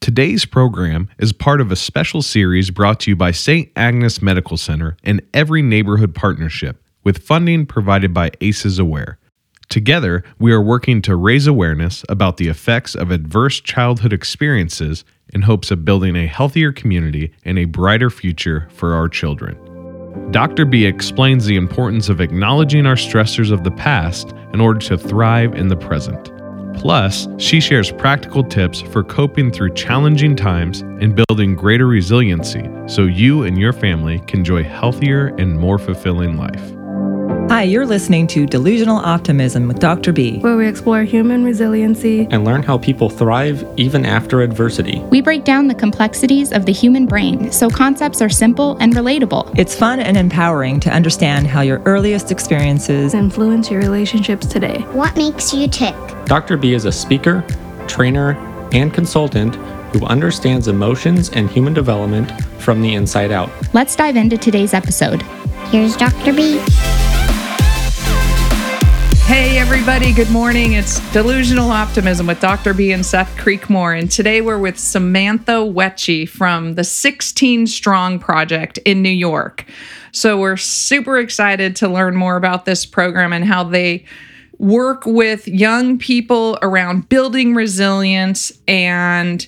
Today's program is part of a special series brought to you by St. Agnes Medical Center and Every Neighborhood Partnership, with funding provided by ACEs Aware. Together, we are working to raise awareness about the effects of adverse childhood experiences in hopes of building a healthier community and a brighter future for our children. Dr. B explains the importance of acknowledging our stressors of the past in order to thrive in the present. Plus, she shares practical tips for coping through challenging times and building greater resiliency so you and your family can enjoy healthier and more fulfilling life. Hi, you're listening to Delusional Optimism with Dr. B. where we explore human resiliency. and learn how people thrive even after adversity. We break down the complexities of the human brain so concepts are simple and relatable. It's fun and empowering to understand how your earliest experiences Influence your relationships today. What makes you tick? Dr. B is a speaker, trainer, and consultant who understands emotions and human development from the inside out. Let's dive into today's episode. Here's Dr. B. Hey, everybody, good morning. It's Delusional Optimism with Dr. B and Seth Creekmore. And today we're with Samantha Wetchy from the 16 Strong Project in New York. So we're super excited to learn more about this program and how they work with young people around building resilience and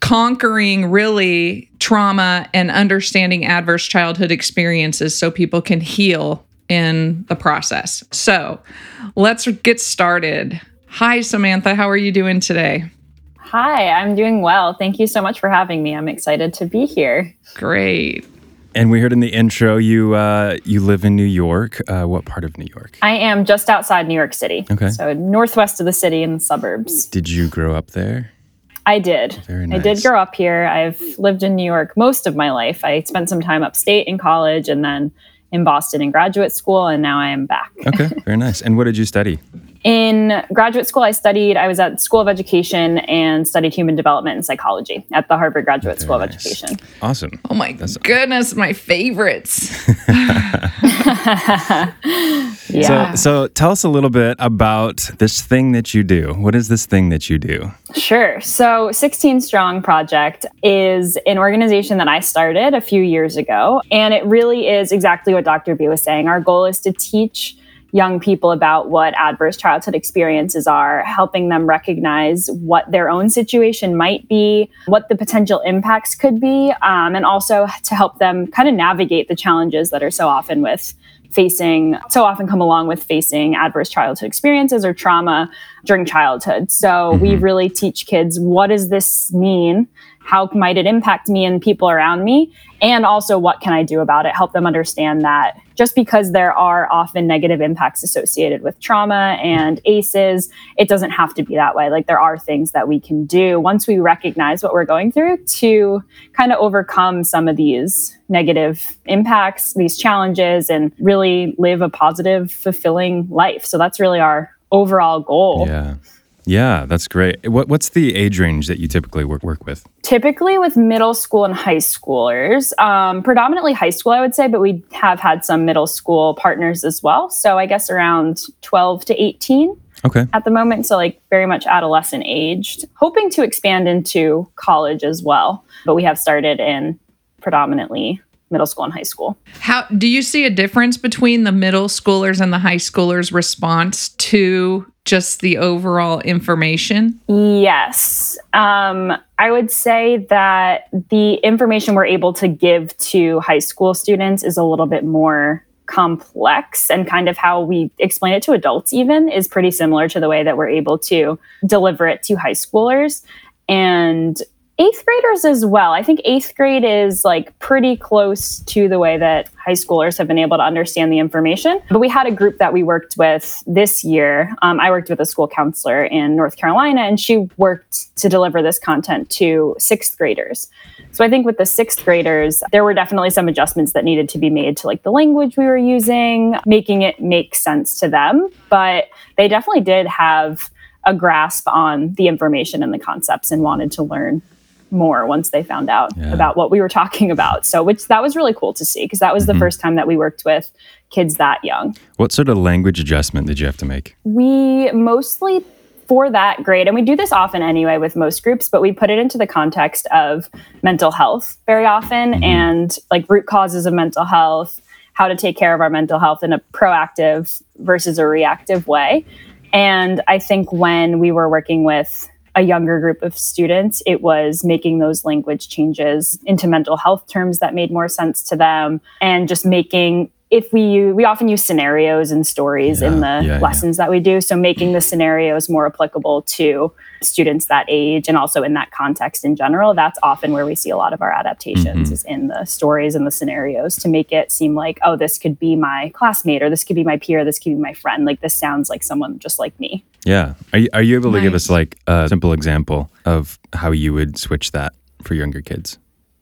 conquering really trauma and understanding adverse childhood experiences so people can heal in the process. So let's get started. Hi, Samantha. How are you doing today? Hi, I'm doing well. Thank you so much for having me. I'm excited to be here. Great. And we heard in the intro you uh, you live in New York. Uh, what part of New York? I am just outside New York City. Okay. So northwest of the city in the suburbs. Did you grow up there? I did. Very I did grow up here. I've lived in New York most of my life. I spent some time upstate in college and then in Boston in graduate school, and now I am back. Okay, very nice. And what did you study? In graduate school, I studied, I was at School of Education and studied human development and psychology at the Harvard Graduate School of Education. Awesome. Oh my goodness, my favorites. Yeah. So, so tell us a little bit about this thing that you do. What is this thing that you do? Sure. So, 16 Strong Project is an organization that I started a few years ago. And it really is exactly what Dr. B was saying. Our goal is to teach young people about what adverse childhood experiences are, helping them recognize what their own situation might be, what the potential impacts could be, um, and also to help them kind of navigate the challenges that are so often with facing so often come along with facing adverse childhood experiences or trauma during childhood. So we mm-hmm. really teach kids what does this mean? How might it impact me and people around me? And also what can I do about it? Help them understand that just because there are often negative impacts associated with trauma and ACEs, it doesn't have to be that way. Like there are things that we can do once we recognize what we're going through to kind of overcome some of these negative impacts, these challenges, and really live a positive, fulfilling life. So that's really our overall goal. Yeah. Yeah, that's great. What, what's the age range that you typically work, work with? Typically with middle school and high schoolers, um, predominantly high school, I would say, but we have had some middle school partners as well. So I guess around 12 to 18 Okay. at the moment. So, like, very much adolescent aged, hoping to expand into college as well. But we have started in predominantly middle school and high school. How do you see a difference between the middle schoolers and the high schoolers' response to just the overall information? Yes. Um, I would say that the information we're able to give to high school students is a little bit more complex and kind of how we explain it to adults even is pretty similar to the way that we're able to deliver it to high schoolers and eighth graders as well. I think eighth grade is like pretty close to the way that high schoolers have been able to understand the information. But we had a group that we worked with this year. Um, i worked with a school counselor in north carolina and she worked to deliver this content to sixth graders. So I think with the sixth graders, there were definitely some adjustments that needed to be made to like the language we were using, making it make sense to them. But they definitely did have a grasp on the information and the concepts and wanted to learn more once they found out Yeah. about what we were talking about. So which that was really cool to see because that was the first time that we worked with kids that young. What sort of language adjustment did you have to make? We mostly for that grade, and we do this often anyway with most groups, but we put it into the context of mental health very often Mhm. and like root causes of mental health, how to take care of our mental health in a proactive versus a reactive way. And I think when we were working with a younger group of students, it was making those language changes into mental health terms that made more sense to them and just making if we we often use scenarios and stories in the yeah, yeah. lessons that we do so making the scenarios more applicable to students that age and also in that context in general that's often where we see a lot of our adaptations Mhm. is in the stories and the scenarios to make it seem like oh this could be my classmate or this could be my peer this could be my friend like this sounds like someone just like me Yeah. Are you, are you able to give us like a simple example of how you would switch that for younger kids?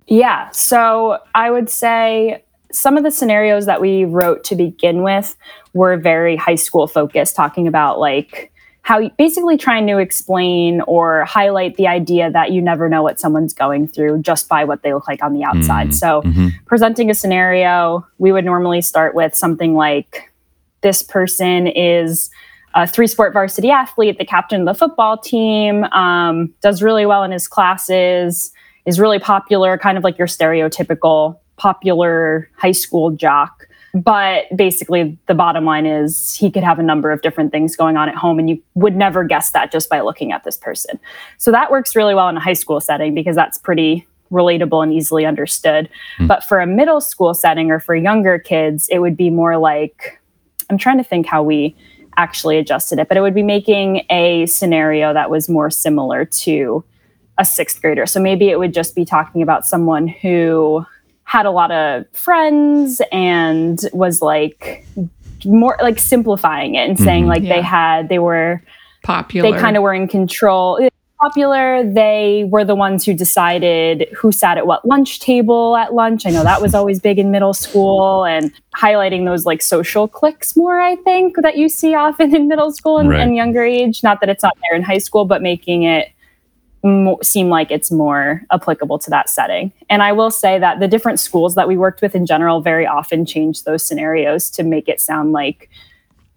Yeah. So I would say some of the scenarios that we wrote to begin with were very high school focused, talking about like how basically trying to explain or highlight the idea that you never know what someone's going through just by what they look like on the outside. Mm, So mhm. presenting a scenario, we would normally start with something like this person is a three sport varsity athlete, the captain of the football team, um, does really well in his classes, is really popular, kind of like your stereotypical popular high school jock. But basically, the bottom line is he could have a number of different things going on at home, and you would never guess that just by looking at this person. So that works really well in a high school setting because that's pretty relatable and easily understood. Hmm. But for a middle school setting or for younger kids, it would be more like I'm trying to think how we actually adjusted it, but it would be making a scenario that was more similar to a sixth grader. So maybe it would just be talking about someone who had a lot of friends and was like more like simplifying it and saying Mhm. like they had they were Popular. they kind of were in control popular they were the ones who decided who sat at what lunch table at lunch i know that was always big in middle school and highlighting those like social cliques more i think that you see often in middle school and, Right. and younger age not that it's not there in high school but making it mo- seem like it's more applicable to that setting and i will say that the different schools that we worked with in general very often change those scenarios to make it sound like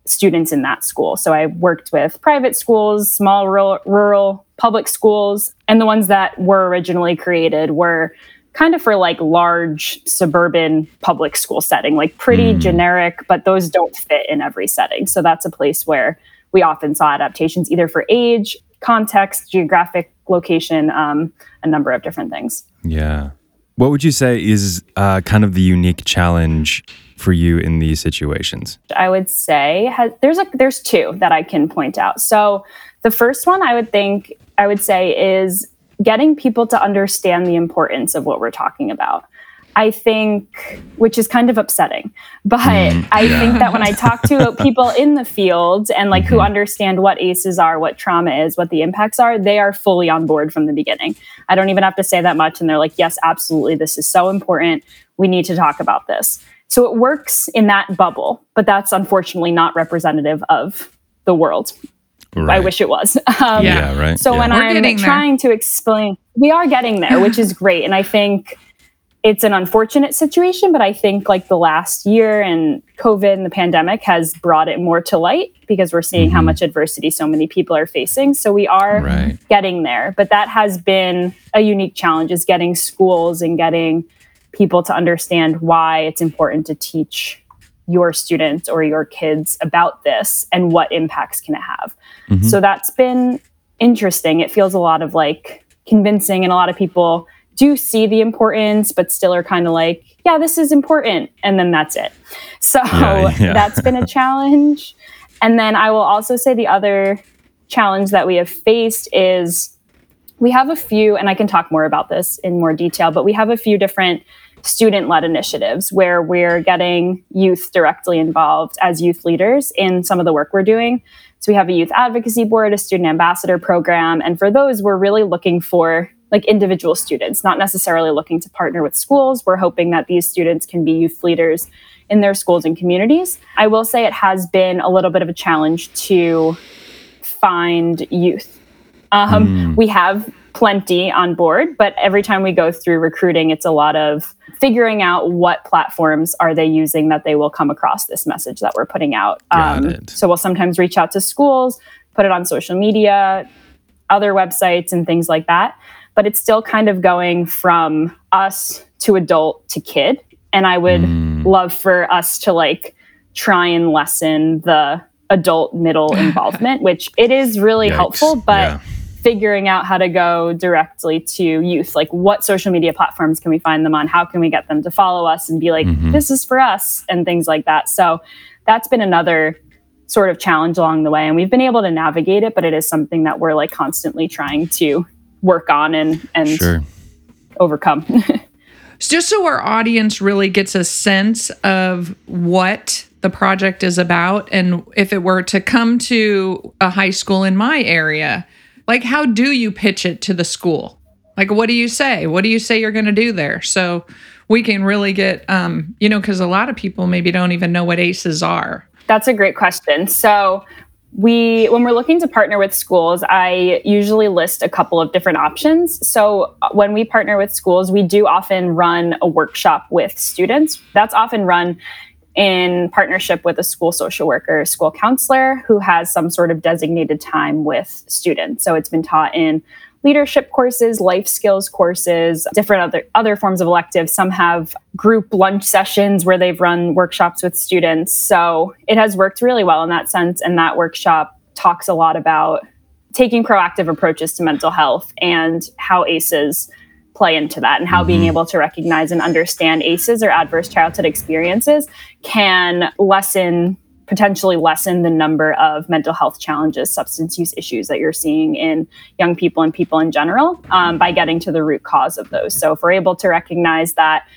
students in that school. So I worked with private schools, small rural, rural public schools, and the ones that were originally created were kind of for like large suburban public school setting, like pretty Mm. generic, but those don't fit in every setting. So that's a place where we often saw adaptations either for age, context, geographic location, um, a number of different things. Yeah. What would you say is uh, kind of the unique challenge for you in these situations? I would say has, there's a there's two that I can point out. So the first one I would think I would say is getting people to understand the importance of what we're talking about. I think, which is kind of upsetting, but Mm, I yeah. think that when I talk to people in the field and like who Mhm. understand what ACEs are, what trauma is, what the impacts are, they are fully on board from the beginning. I don't even have to say that much. And they're like, yes, absolutely. This is so important. We need to talk about this. So it works in that bubble, but that's unfortunately not representative of the world. I wish it was. Um, Yeah. Yeah, right. so yeah. when We're I'm getting there. trying to explain, we are getting there, which is great. And I think it's an unfortunate situation, but I think like the last year and COVID and the pandemic has brought it more to light because we're seeing how Mhm. much adversity so many people are facing. So we are Right. getting there. But that has been a unique challenge is getting schools and getting people to understand why it's important to teach your students or your kids about this and what impacts can it have. Mhm. So that's been interesting. It feels a lot of like convincing and a lot of people do see the importance but still are kind of like, yeah, this is important and then that's it. So Yeah, yeah. that's been a challenge. And then I will also say the other challenge that we have faced is we have a few, and I can talk more about this in more detail, but we have a few different student led initiatives where we're getting youth directly involved as youth leaders in some of the work we're doing. So we have a youth advocacy board, a student ambassador program, and for those, we're really looking for like individual students, not necessarily looking to partner with schools. We're hoping that these students can be youth leaders in their schools and communities. I will say it has been a little bit of a challenge to find youth. Um, Mm. We have plenty on board, but every time we go through recruiting, it's a lot of figuring out what platforms are they using that they will come across this message that we're putting out. Um, So we'll sometimes reach out to schools, put it on social media, other websites, and things like that. But it's still kind of going from us to adult to kid. And I would Mm. love for us to like try and lessen the adult middle involvement, which it is really Yikes. helpful, but Yeah. figuring out how to go directly to youth like what social media platforms can we find them on how can we get them to follow us and be like Mhm. this is for us and things like that so that's been another sort of challenge along the way and we've been able to navigate it but it is something that we're like constantly trying to work on and and Sure. overcome. Just so our audience really gets a sense of what the project is about and if it were to come to a high school in my area like how do you pitch it to the school? Like what do you say? What do you say you're going to do there? So we can really get um you know because a lot of people maybe don't even know what aces are. That's a great question. So, we when we're looking to partner with schools, I usually list a couple of different options. So, uh, when we partner with schools, we do often run a workshop with students. That's often run in partnership with a school social worker, school counselor who has some sort of designated time with students. So, it's been taught in leadership courses, life skills courses, different other other forms of electives. Some have group lunch sessions where they've run workshops with students. So it has worked really well in that sense. And that workshop talks a lot about taking proactive approaches to mental health and how ACEs play into that and how mm-hmm. being able to recognize and understand ACEs or adverse childhood experiences can lessen potentially lessen the number of mental health challenges, substance use issues that you're seeing in young people and people in general um, by getting to the root cause of those. So if we're able to recognize that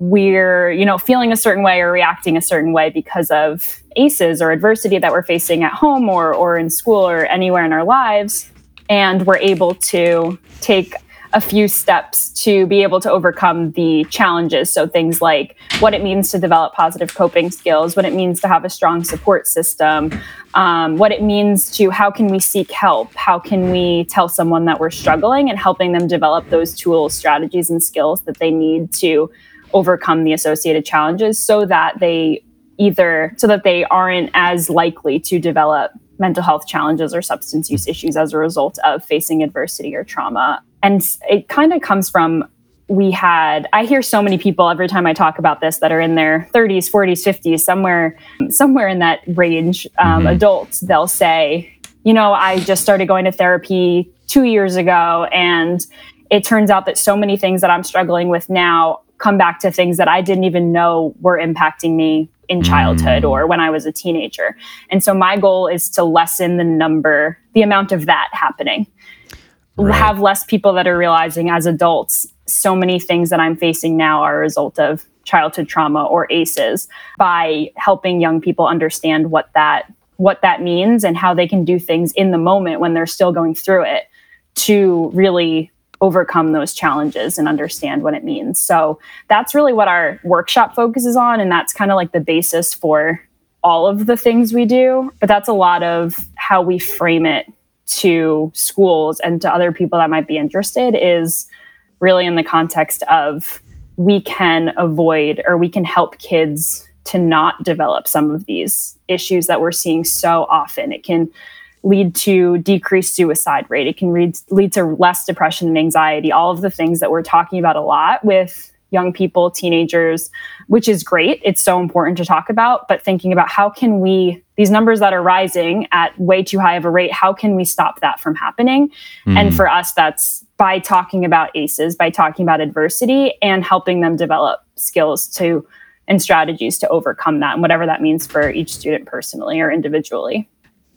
we're you know feeling a certain way or reacting a certain way because of aces or adversity that we're facing at home or or in school or anywhere in our lives and we're able to take a few steps to be able to overcome the challenges. So things like what it means to develop positive coping skills what it means to have a strong support system um, what it means to how can we seek help how can we tell someone that we're struggling and helping them develop those tools strategies and skills that they need to overcome the associated challenges so that they either so that they aren't as likely to develop mental health challenges or substance use issues as a result of facing adversity or trauma and it kind of comes from we had i hear so many people every time i talk about this that are in their 30s 40s 50s somewhere somewhere in that range um, adults they'll say you know i just started going to therapy two years ago and it turns out that so many things that i'm struggling with now come back to things that i didn't even know were impacting me in childhood or when i was a teenager. And so my goal is to lessen the number the amount of that happening Right. have less people that are realizing as adults so many things that I'm facing now are a result of childhood trauma or ACEs by helping young people understand what that what that means and how they can do things in the moment when they're still going through it to really overcome those challenges and understand what it means. So that's really what our workshop focuses on and that's kind of like the basis for all of the things we do, but that's a lot of how we frame it to schools and to other people that might be interested is really in the context of we can avoid or we can help kids to not develop some of these issues that we're seeing so often. It can lead to decreased suicide rate. It can lead, lead to less depression and anxiety, all of the things that we're talking about a lot with young people, teenagers, which is great. It's so important to talk about, but thinking about how can we, these numbers that are rising at way too high of a rate, how can we stop that from happening? And hmm. for us, that's by talking about ACEs, by talking about adversity and helping them develop skills to and strategies to overcome that and whatever that means for each student personally or individually.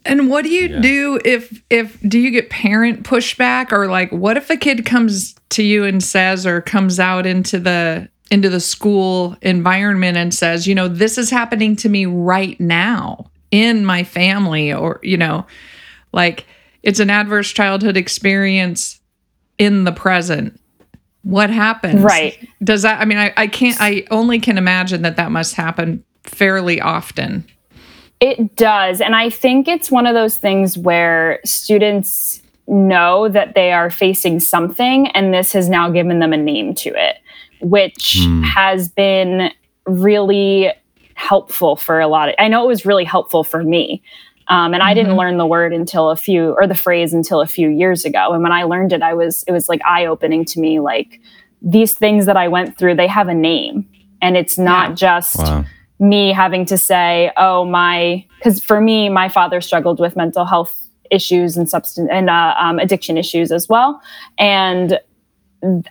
And what do you do if if do you get parent pushback or like what if a kid comes to you and says or comes out into the into the school environment and says, you know, this is happening to me right now in my family or you know, like it's an adverse childhood experience in the present. What happens? Right. Does that I mean I, I can't I only can imagine that that must happen fairly often. It does. And I think it's one of those things where students know that they are facing something, and this has now given them a name to it, which has been really helpful for a lot of, I know it was really helpful for me. Um, and I didn't Mhm. learn the word until a few, or the phrase until a few years ago. And when I learned it, I was, it was like eye opening to me. Like these things that I went through, they have a name. And it's not Yeah. just Wow. me having to say, oh, my, because for me, my father struggled with mental health issues and substance and uh, um, addiction issues as well. And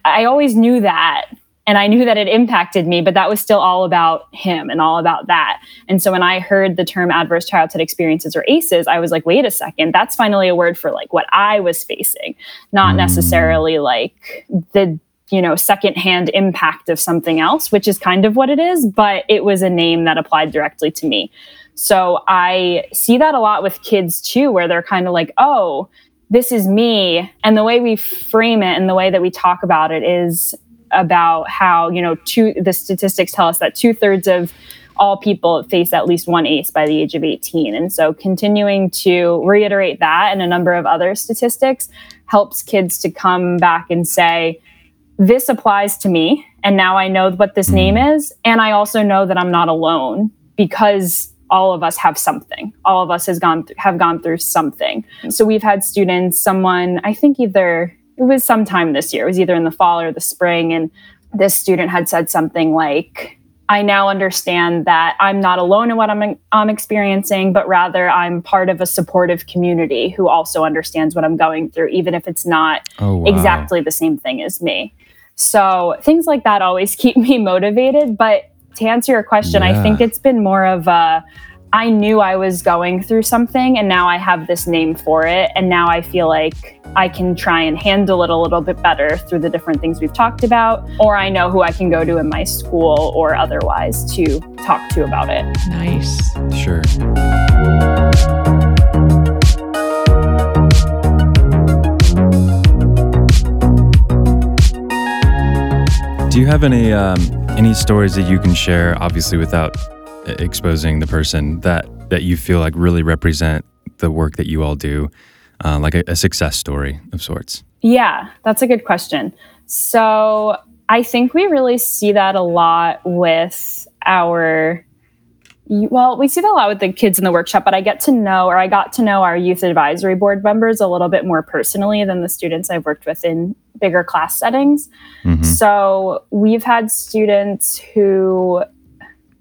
I always knew that. And I knew that it impacted me, but that was still all about him and all about that. And so when I heard the term adverse childhood experiences or ACEs, I was like, wait a second, that's finally a word for like what I was facing, not Mm. necessarily like the you know secondhand impact of something else which is kind of what it is but it was a name that applied directly to me so i see that a lot with kids too where they're kind of like oh this is me. And the way we frame it and the way that we talk about it is about how you know two the statistics tell us that two-thirds of all people face at least one ace by the age of 18 and so continuing to reiterate that and a number of other statistics helps kids to come back and say this applies to me and now i know what this hmm. name is and i also know that i'm not alone because all of us have something all of us has gone th- have gone through something so we've had students someone i think either it was sometime this year it was either in the fall or the spring and this student had said something like I now understand that I'm not alone in what I'm, I'm experiencing, but rather I'm part of a supportive community who also understands what I'm going through, even if it's not Oh, wow. exactly the same thing as me. So things like that always keep me motivated. But to answer your question, I think it's been more of a I knew I was going through something and now I have this name for it. And now I feel like I can try and handle it a little bit better through the different things we've talked about. Or I know who I can go to in my school or otherwise to talk to about it. Nice. Sure. Do you have any um, any stories that you can share? Obviously, without exposing the person that that you feel like really represent the work that you all do, uh, like a, a success story of sorts. Yeah, that's a good question. So I think we really see that a lot with our, well, we see that a lot with the kids in the workshop, but I get to know, or I got to know our youth advisory board members a little bit more personally than the students I've worked with in bigger class settings. Mhm. So we've had students who,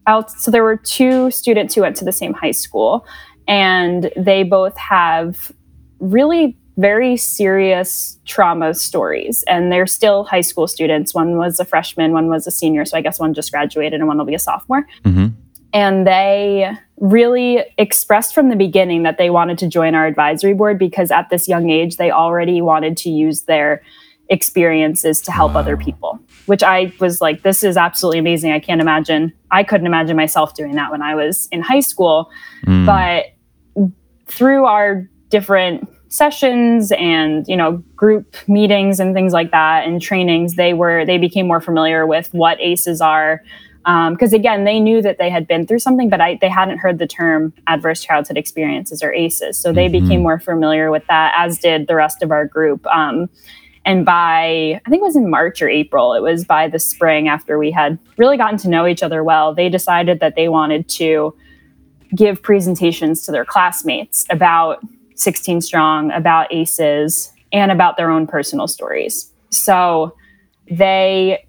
out, so there were two students who went to the same high school, and they both have really very serious trauma stories and they're still high school students one was a freshman one was a senior so i guess one just graduated and one will be a sophomore hmm and they really expressed from the beginning that they wanted to join our advisory board because at this young age they already wanted to use their experiences to help other people which i was like this is absolutely amazing. I can't imagine i couldn't imagine myself doing that when i was in high school. Mm. but through our different sessions and you know group meetings and things like that and trainings they were they became more familiar with what aces are because again they knew that they had been through something but I, they hadn't heard the term adverse childhood experiences or aces. So they Mhm. became more familiar with that as did the rest of our group. Um, and by i think it was in march or april it was by the spring after we had really gotten to know each other well they decided that they wanted to give presentations to their classmates about 16 strong about aces and about their own personal stories. So they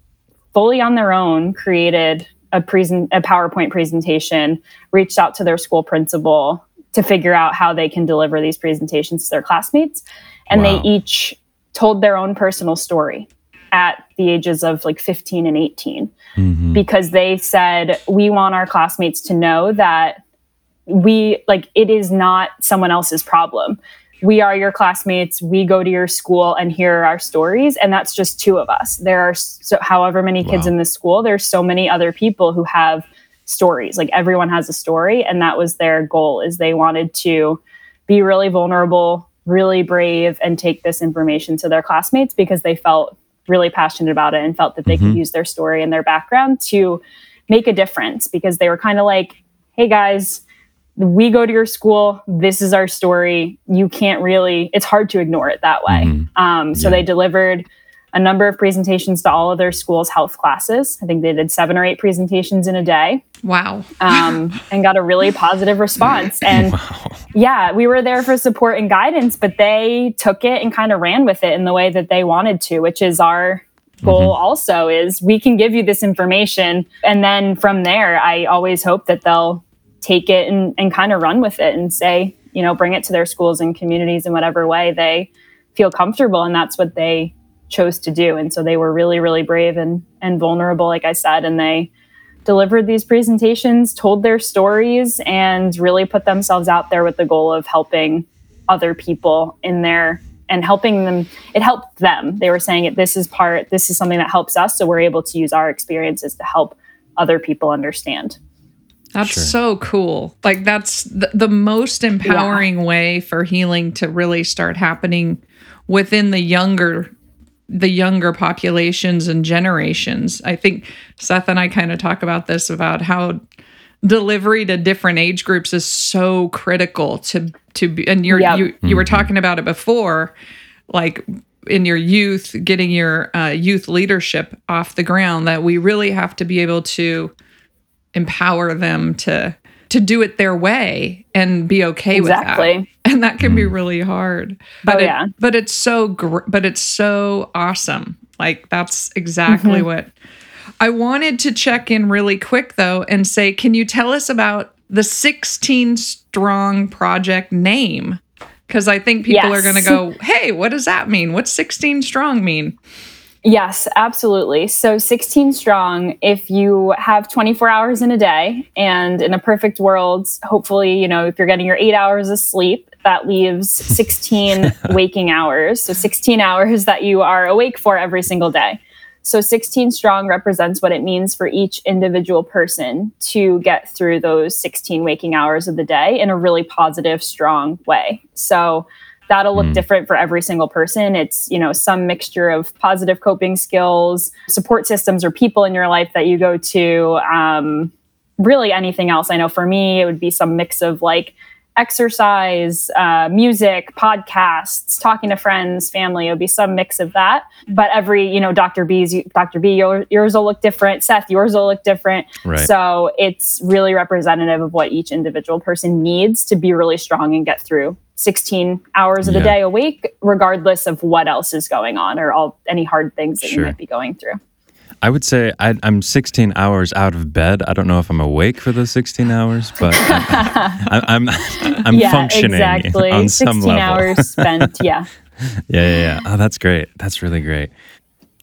fully on their own created a present a powerpoint presentation reached out to their school principal to figure out how they can deliver these presentations to their classmates and Wow. they each told their own personal story at the ages of like 15 and 18 Mhm. because they said we want our classmates to know that we like it is not someone else's problem we are your classmates we go to your school and here are our stories and that's just two of us there are so however many kids Wow. in this school there's so many other people who have stories like everyone has a story and that was their goal is they wanted to be really vulnerable really brave and take this information to their classmates because they felt really passionate about it and felt that they could Mhm. use their story and their background to make a difference because they were kind of like hey guys we go to your school this is our story you can't really it's hard to ignore it that way Mhm. um, so Yeah. they delivered a number of presentations to all of their schools' health classes. I think they did seven or eight presentations in a day. Wow. Um, and got a really positive response. And yeah, we were there for support and guidance, but they took it and kind of ran with it in the way that they wanted to, which is our goal also is we can give you this information and then from there i always hope that they'll take it and, and kind of run with it and say you know bring it to their schools and communities in whatever way they feel comfortable and that's what they chose to do. And so they were really really brave and and vulnerable like i said and they delivered these presentations told their stories and really put themselves out there with the goal of helping other people in their and helping them it helped them. They were saying it this is part this is something that helps us so we're able to use our experiences to help other people understand That's so cool. Like that's the, the most empowering way for healing to really start happening within the younger the younger populations and generations. I think Seth and I kind of talk about this about how delivery to different age groups is so critical to to be and you're Yep. you you were talking about it before like in your youth getting your uh, youth leadership off the ground that we really have to be able to empower them to to do it their way and be okay with that. Exactly. and that can be really hard. But Oh, it- yeah. but it's so gr- but it's so awesome. Like that's exactly Mm-hmm. what i wanted to check in really quick though and say can you tell us about the 16 strong project name? Because i think people are going to go hey what does that mean? What's 16 strong mean Yes, absolutely. So 16 strong, if you have 24 hours in a day, and in a perfect world, hopefully, you know, if you're getting your eight hours of sleep, that leaves 16 waking hours. So 16 hours that you are awake for every single day. So 16 strong represents what it means for each individual person to get through those 16 waking hours of the day in a really positive, strong way. So that'll look different for every single person. It's you know some mixture of positive coping skills support systems or people in your life that you go to um, really anything else. I know for me it would be some mix of like exercise uh, music podcasts talking to friends family. It would be some mix of that. But every you know dr b's dr b your, yours will look different. Seth yours will look different. Right. so it's really representative of what each individual person needs to be really strong and get through 16 hours of the Yeah. day week, regardless of what else is going on or all any hard things that Sure. you might be going through. I would say I, I'm 16 hours out of bed. I don't know if I'm awake for those 16 hours, but I'm I'm, I'm yeah, functioning exactly. on 16 some level. hours spent. Yeah. Yeah, yeah, yeah. Oh, that's great. That's really great.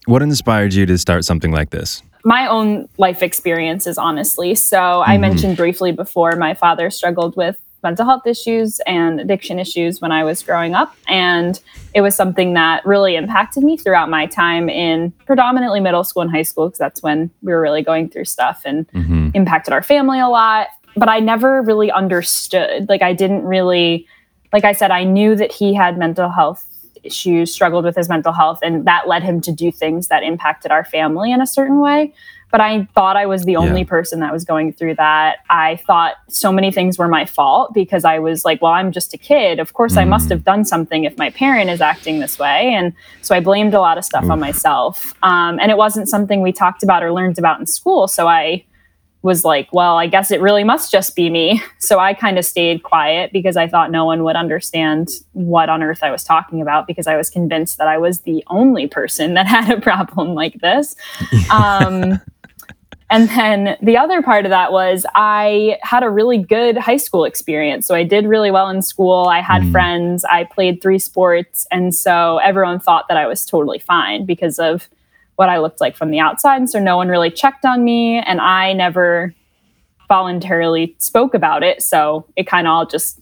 What inspired you to start something like this? my own life experiences, honestly. So I mm-hmm. mentioned briefly before, my father struggled with mental health issues and addiction issues when I was growing up. And it was something that really impacted me throughout my time in predominantly middle school and high school, because that's when we were really going through stuff and Mm-hmm. impacted our family a lot. But I never really understood. Like, I didn't really, like I said, I knew that he had mental health issues, struggled with his mental health, and that led him to do things that impacted our family in a certain way. But I thought I was the only Yeah. person that was going through that. I thought so many things were my fault because I was like, well, I'm just a kid. Of course, I must have done something if my parent is acting this way. And so I blamed a lot of stuff on myself. Um, and it wasn't something we talked about or learned about in school. So I was like, well, I guess it really must just be me. So I kind of stayed quiet because I thought no one would understand what on earth I was talking about because I was convinced that I was the only person that had a problem like this. Um, and then the other part of that was I had a really good high school experience. So I did really well in school. I had mm. friends. I played three sports. And so everyone thought that I was totally fine because of what I looked like from the outside. And so no one really checked on me. And I never voluntarily spoke about it. So it kind of all just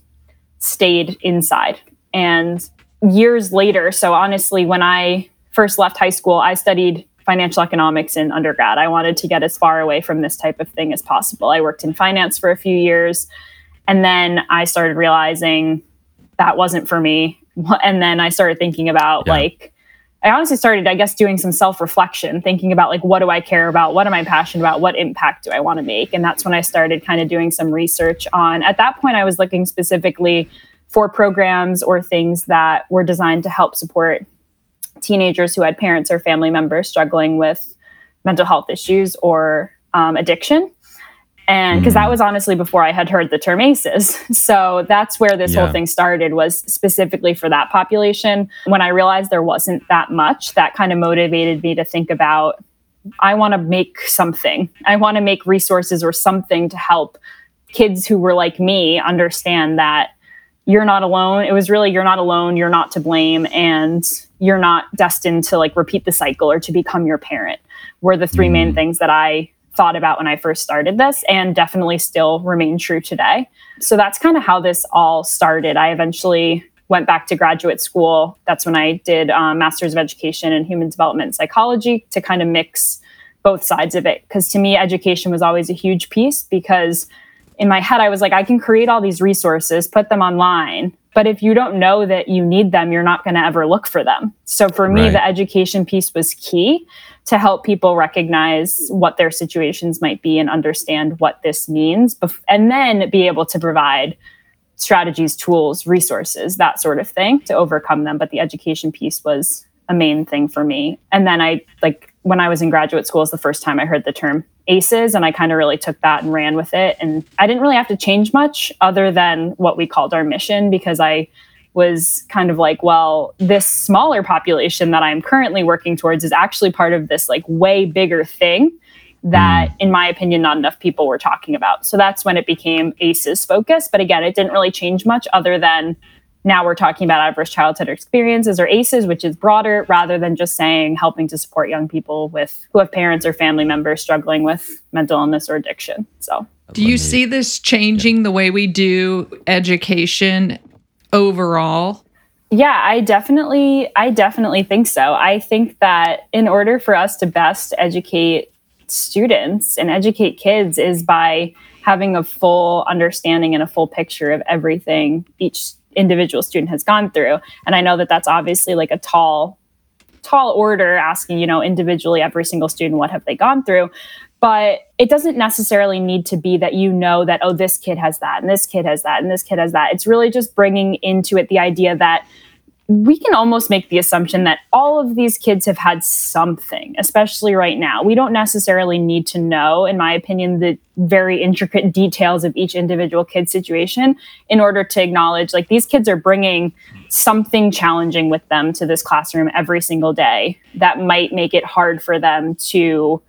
stayed inside. And years later, so honestly, when I first left high school, I studied financial economics in undergrad. I wanted to get as far away from this type of thing as possible. I worked in finance for a few years. And then I started realizing that wasn't for me. And then I started thinking about Yeah. like, I honestly started, I guess, doing some self reflection, thinking about like, what do I care about? What am I passionate about? What impact do I want to make? And that's when I started kind of doing some research on, at that point, I was looking specifically for programs or things that were designed to help support teenagers who had parents or family members struggling with mental health issues or um, addiction. And because that was honestly before I had heard the term ACEs. So that's where this Yeah. whole thing started was specifically for that population. When I realized there wasn't that much, that kind of motivated me to think about I want to make something. I want to make resources or something to help kids who were like me understand that you're not alone. It was really you're not alone, you're not to blame, and you're not destined to like repeat the cycle or to become your parent. Were the three main things that I thought about when I first started this and definitely still remain true today. So that's kind of how this all started. I eventually went back to graduate school. That's when I did um, Master's of Education in Human Development Psychology to kind of mix both sides of it. Because to me, education was always a huge piece because in my head, I was like, I can create all these resources, put them online. But if you don't know that you need them, you're not going to ever look for them. So for me, Right. the education piece was key to help people recognize what their situations might be and understand what this means, and then be able to provide strategies, tools, resources, that sort of thing to overcome them. But the education piece was a main thing for me. And then I like when I was in graduate school is the first time I heard the term ACEs and I kind of really took that and ran with it. And I didn't really have to change much other than what we called our mission because I was kind of like, well, this smaller population that I'm currently working towards is actually part of this like way bigger thing that, mm. in my opinion, not enough people were talking about. So that's when it became ACEs focus. But again, it didn't really change much other than now we're talking about adverse childhood experiences or ACEs, which is broader rather than just saying helping to support young people with who have parents or family members struggling with mental illness or addiction. So Do you see this changing the way we do education overall? Yeah, I definitely I definitely think so. I think that in order for us to best educate students and educate kids is by having a full understanding and a full picture of everything each individual student has gone through. And I know that that's obviously like a tall tall order asking, you know, individually every single student what have they gone through, but it doesn't necessarily need to be that you know that oh this kid has that and this kid has that and this kid has that. It's really just bringing into it the idea that we can almost make the assumption that all of these kids have had something, especially right now. We don't necessarily need to know, in my opinion, the very intricate details of each individual kid's situation in order to acknowledge like these kids are bringing something challenging with them to this classroom every single day that might make it hard for them to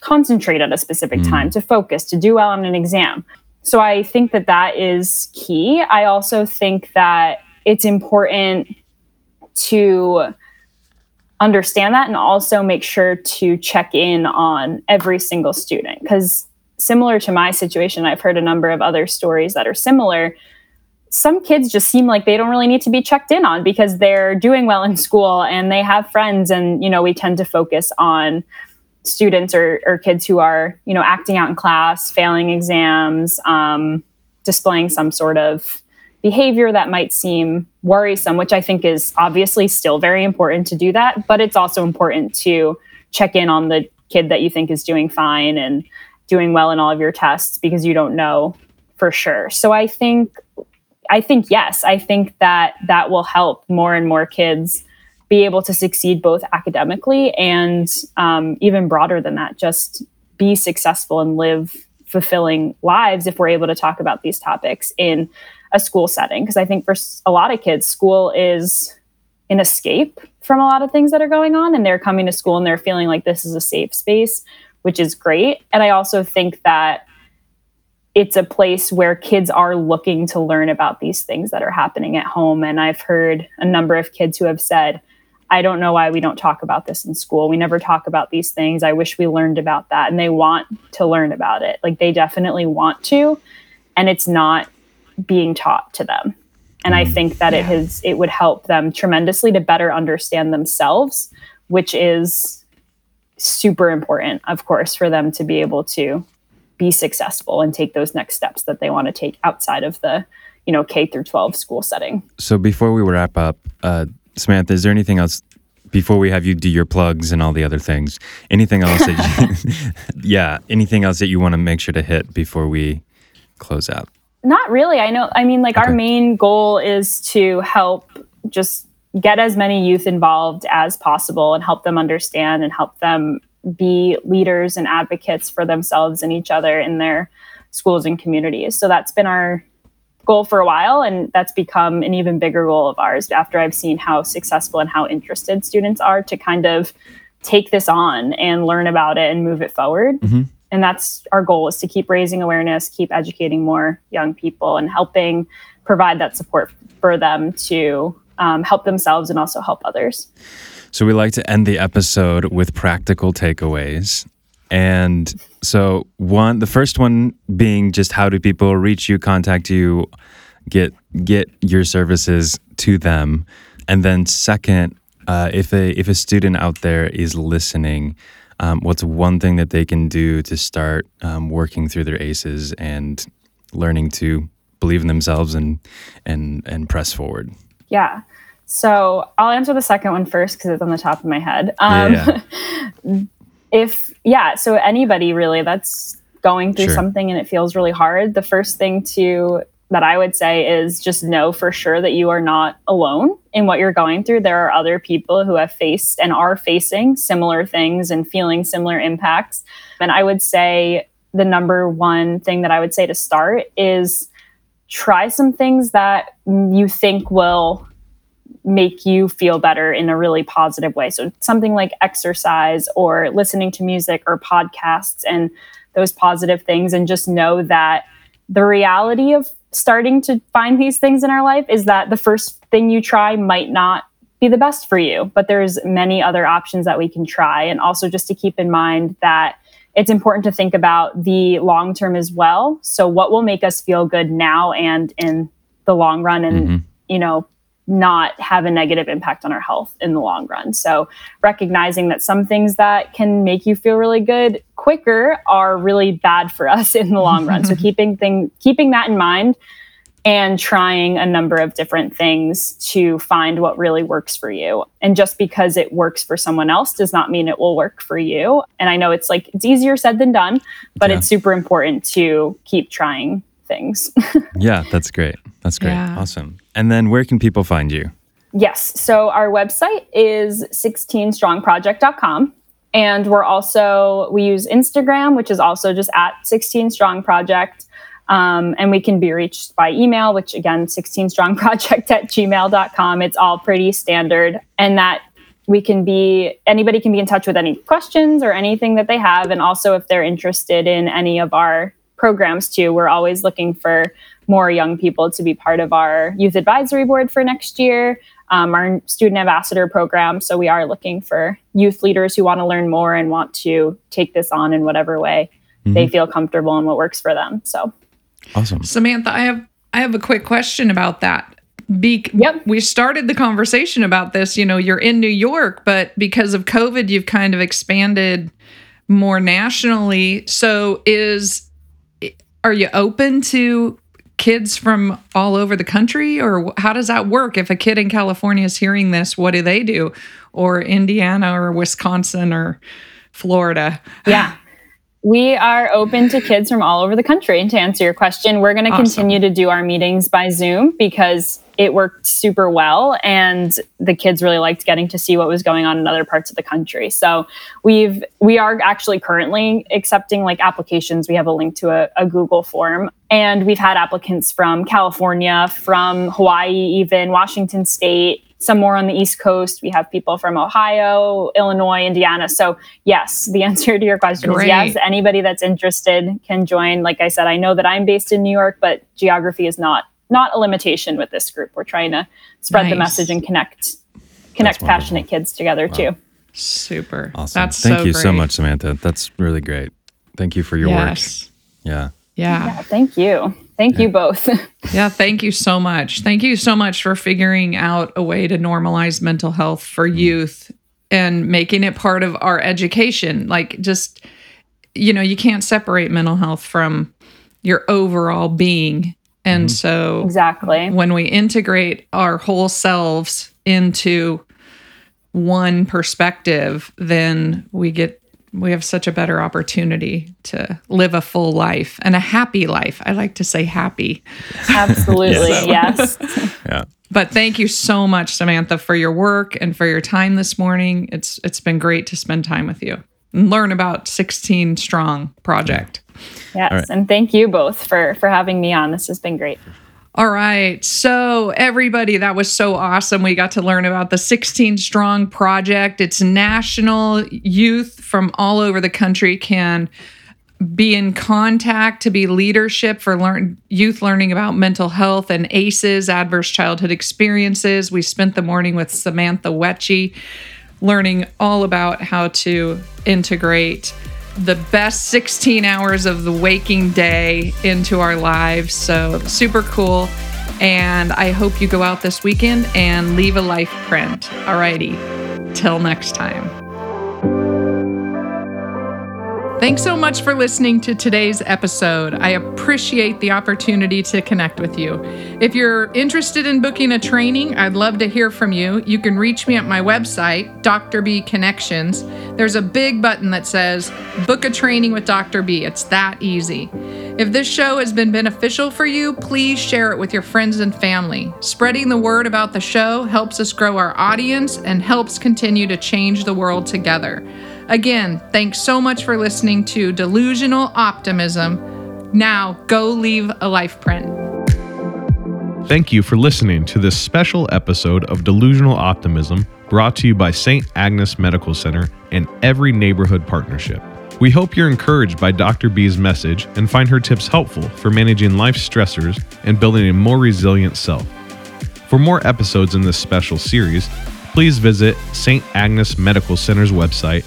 concentrate at a specific mm. time, to focus, to do well on an exam. So I think that that is key. I also think that it's important to understand that and also make sure to check in on every single student. Because similar to my situation i've heard a number of other stories that are similar. Some kids just seem like they don't really need to be checked in on because they're doing well in school and they have friends and you know we tend to focus on students or, or kids who are you know acting out in class failing exams um, displaying some sort of behavior that might seem worrisome, which I think is obviously still very important to do that. But it's also important to check in on the kid that you think is doing fine and doing well in all of your tests because you don't know for sure. So I think, I think, yes, I think that that will help more and more kids be able to succeed both academically and um, even broader than that, just be successful and live fulfilling lives if we're able to talk about these topics in a school setting because i think for a lot of kids school is an escape from a lot of things that are going on and they're coming to school and they're feeling like this is a safe space which is great and i also think that it's a place where kids are looking to learn about these things that are happening at home and i've heard a number of kids who have said I don't know why we don't talk about this in school. We never talk about these things. I wish we learned about that. And they want to learn about it. Like they definitely want to. And it's not being taught to them. And I think that it has it would help them tremendously to better understand themselves, which is super important, of course, for them to be able to be successful and take those next steps that they want to take outside of the, you know, K through 12 school setting. So before we wrap up, uh, Samantha, is there anything else before we have you do your plugs and all the other things? Anything else that you, yeah, anything else that you want to make sure to hit before we close out? Not really. I know. I mean, like our main goal is to help just get as many youth involved as possible and help them understand and help them be leaders and advocates for themselves and each other in their schools and communities. So that's been our goal for a while and that's become an even bigger goal of ours after I've seen how successful and how interested students are to kind of take this on and learn about it and move it forward. Mhm. And that's our goal is to keep raising awareness, keep educating more young people and helping provide that support for them to um, help themselves and also help others. So we like to end the episode with practical takeaways. And so one the first one being just how do people reach you, contact you, get get your services to them. And then second, uh, if a if a student out there is listening, um, what's one thing that they can do to start um, working through their ACEs and learning to believe in themselves and and and press forward? Yeah. So I'll answer the second one first because it's on the top of my head. Um, Yeah, if, yeah, so anybody really that's going through Sure. something and it feels really hard, the first thing to that I would say is just know for sure that you are not alone in what you're going through. There are other people who have faced and are facing similar things and feeling similar impacts. And I would say the number one thing that I would say to start is try some things that you think will make you feel better in a really positive way. So something like exercise or listening to music or podcasts and those positive things and just know that the reality of starting to find these things in our life is that the first thing you try might not be the best for you, but there's many other options that we can try and also just to keep in mind that it's important to think about the long term as well. So what will make us feel good now and in the long run and Mhm. you know not have a negative impact on our health in the long run. So recognizing that some things that can make you feel really good quicker are really bad for us in the long run. So keeping thing keeping that in mind and trying a number of different things to find what really works for you. And just because it works for someone else does not mean it will work for you. And I know it's like it's easier said than done, but Yeah. it's super important to keep trying things. yeah, that's great. That's great. Yeah. Awesome. And then where can people find you? Yes. So our website is 16strongproject.com. And we're also, we use Instagram, which is also just at 16strong project. Um, and we can be reached by email, which again, 16strongproject at gmail.com. It's all pretty standard. And that we can be, anybody can be in touch with any questions or anything that they have. And also, if they're interested in any of our programs too, we're always looking for more young people to be part of our youth advisory board for next year um, our student ambassador program. So we are looking for youth leaders who want to learn more and want to take this on in whatever way they feel comfortable and what works for them. So Awesome. Samantha, I have I have a quick question about that. Be- Yep. We started the conversation about this. You know, you're in New York, but because of COVID, you've kind of expanded more nationally. So, is are you open to kids from all over the country, or how does that work? If a kid in California is hearing this, what do they do? Or Indiana, or Wisconsin, or Florida? yeah. We are open to kids from all over the country. And to answer your question, we're going to Awesome. continue to do our meetings by Zoom because it worked super well and the kids really liked getting to see what was going on in other parts of the country. So we've we are actually currently accepting like applications. We have a link to a, a Google form and we've had applicants from California, from Hawaii, even Washington State, some more on the East Coast. We have people from Ohio, Illinois, Indiana. So, yes, the answer to your question Great. is yes. Anybody that's interested can join. Like I said, I know that I'm based in New York, but geography is not not a limitation with this group. We're trying to spread the message and connect connect passionate kids together too. Super. Awesome. That's Thank so you so much, Samantha. That's really great. Thank you for your Yes. work. Yeah. Yeah. Yeah, thank you. Thank you both. Yeah, thank you so much. Thank you so much for figuring out a way to normalize mental health for mm. youth and making it part of our education. Like, just, you know, you can't separate mental health from your overall being. And mm-hmm. so, exactly. when we integrate our whole selves into one perspective, then we get we have such a better opportunity to live a full life and a happy life. I like to say happy. Absolutely, yes. Yeah. But thank you so much, Samantha, for your work and for your time this morning. It's it's been great to spend time with you and learn about 16 Strong Project. Yes, right. and thank you both for for having me on. This has been great. All right. So, everybody, that was so awesome. We got to learn about the 16 Strong Project. It's national. Youth from all over the country can be in contact to be leadership for learn youth learning about mental health and ACEs, adverse childhood experiences. We spent the morning with Samantha Wetchy learning all about how to integrate the best 16 hours of the waking day into our lives. So, super cool. And I hope you go out this weekend and leave a life print. Alrighty. Till next time. Thanks so much for listening to today's episode. I appreciate the opportunity to connect with you. If you're interested in booking a training, I'd love to hear from you. You can reach me at my website, Dr. B Connections. There's a big button that says Book a Training with Dr. B. It's that easy. If this show has been beneficial for you, please share it with your friends and family. Spreading the word about the show helps us grow our audience and helps continue to change the world together. Again, thanks so much for listening to Delusional Optimism. Now, go leave a life print. Thank you for listening to this special episode of Delusional Optimism brought to you by St. Agnes Medical Center and Every Neighborhood Partnership. We hope you're encouraged by Dr. B's message and find her tips helpful for managing life stressors and building a more resilient self. For more episodes in this special series, please visit St. Agnes Medical Center's website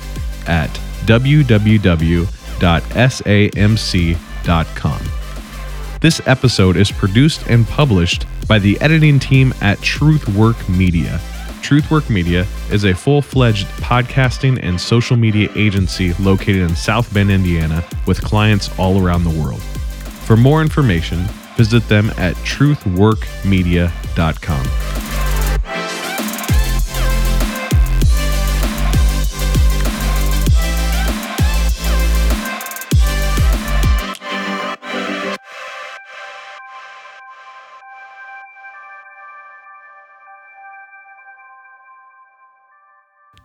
at www.samc.com. This episode is produced and published by the editing team at Truthwork Media. Truthwork Media is a full fledged podcasting and social media agency located in South Bend, Indiana, with clients all around the world. For more information, visit them at truthworkmedia.com.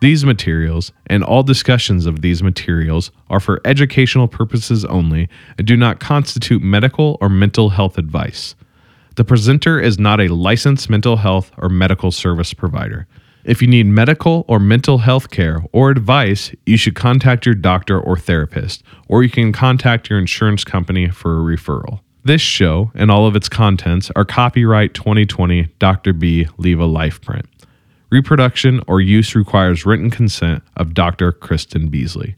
These materials and all discussions of these materials are for educational purposes only and do not constitute medical or mental health advice. The presenter is not a licensed mental health or medical service provider. If you need medical or mental health care or advice, you should contact your doctor or therapist, or you can contact your insurance company for a referral. This show and all of its contents are copyright 2020 Dr. B Leave a Life print. Reproduction or use requires written consent of Dr. Kristen Beasley.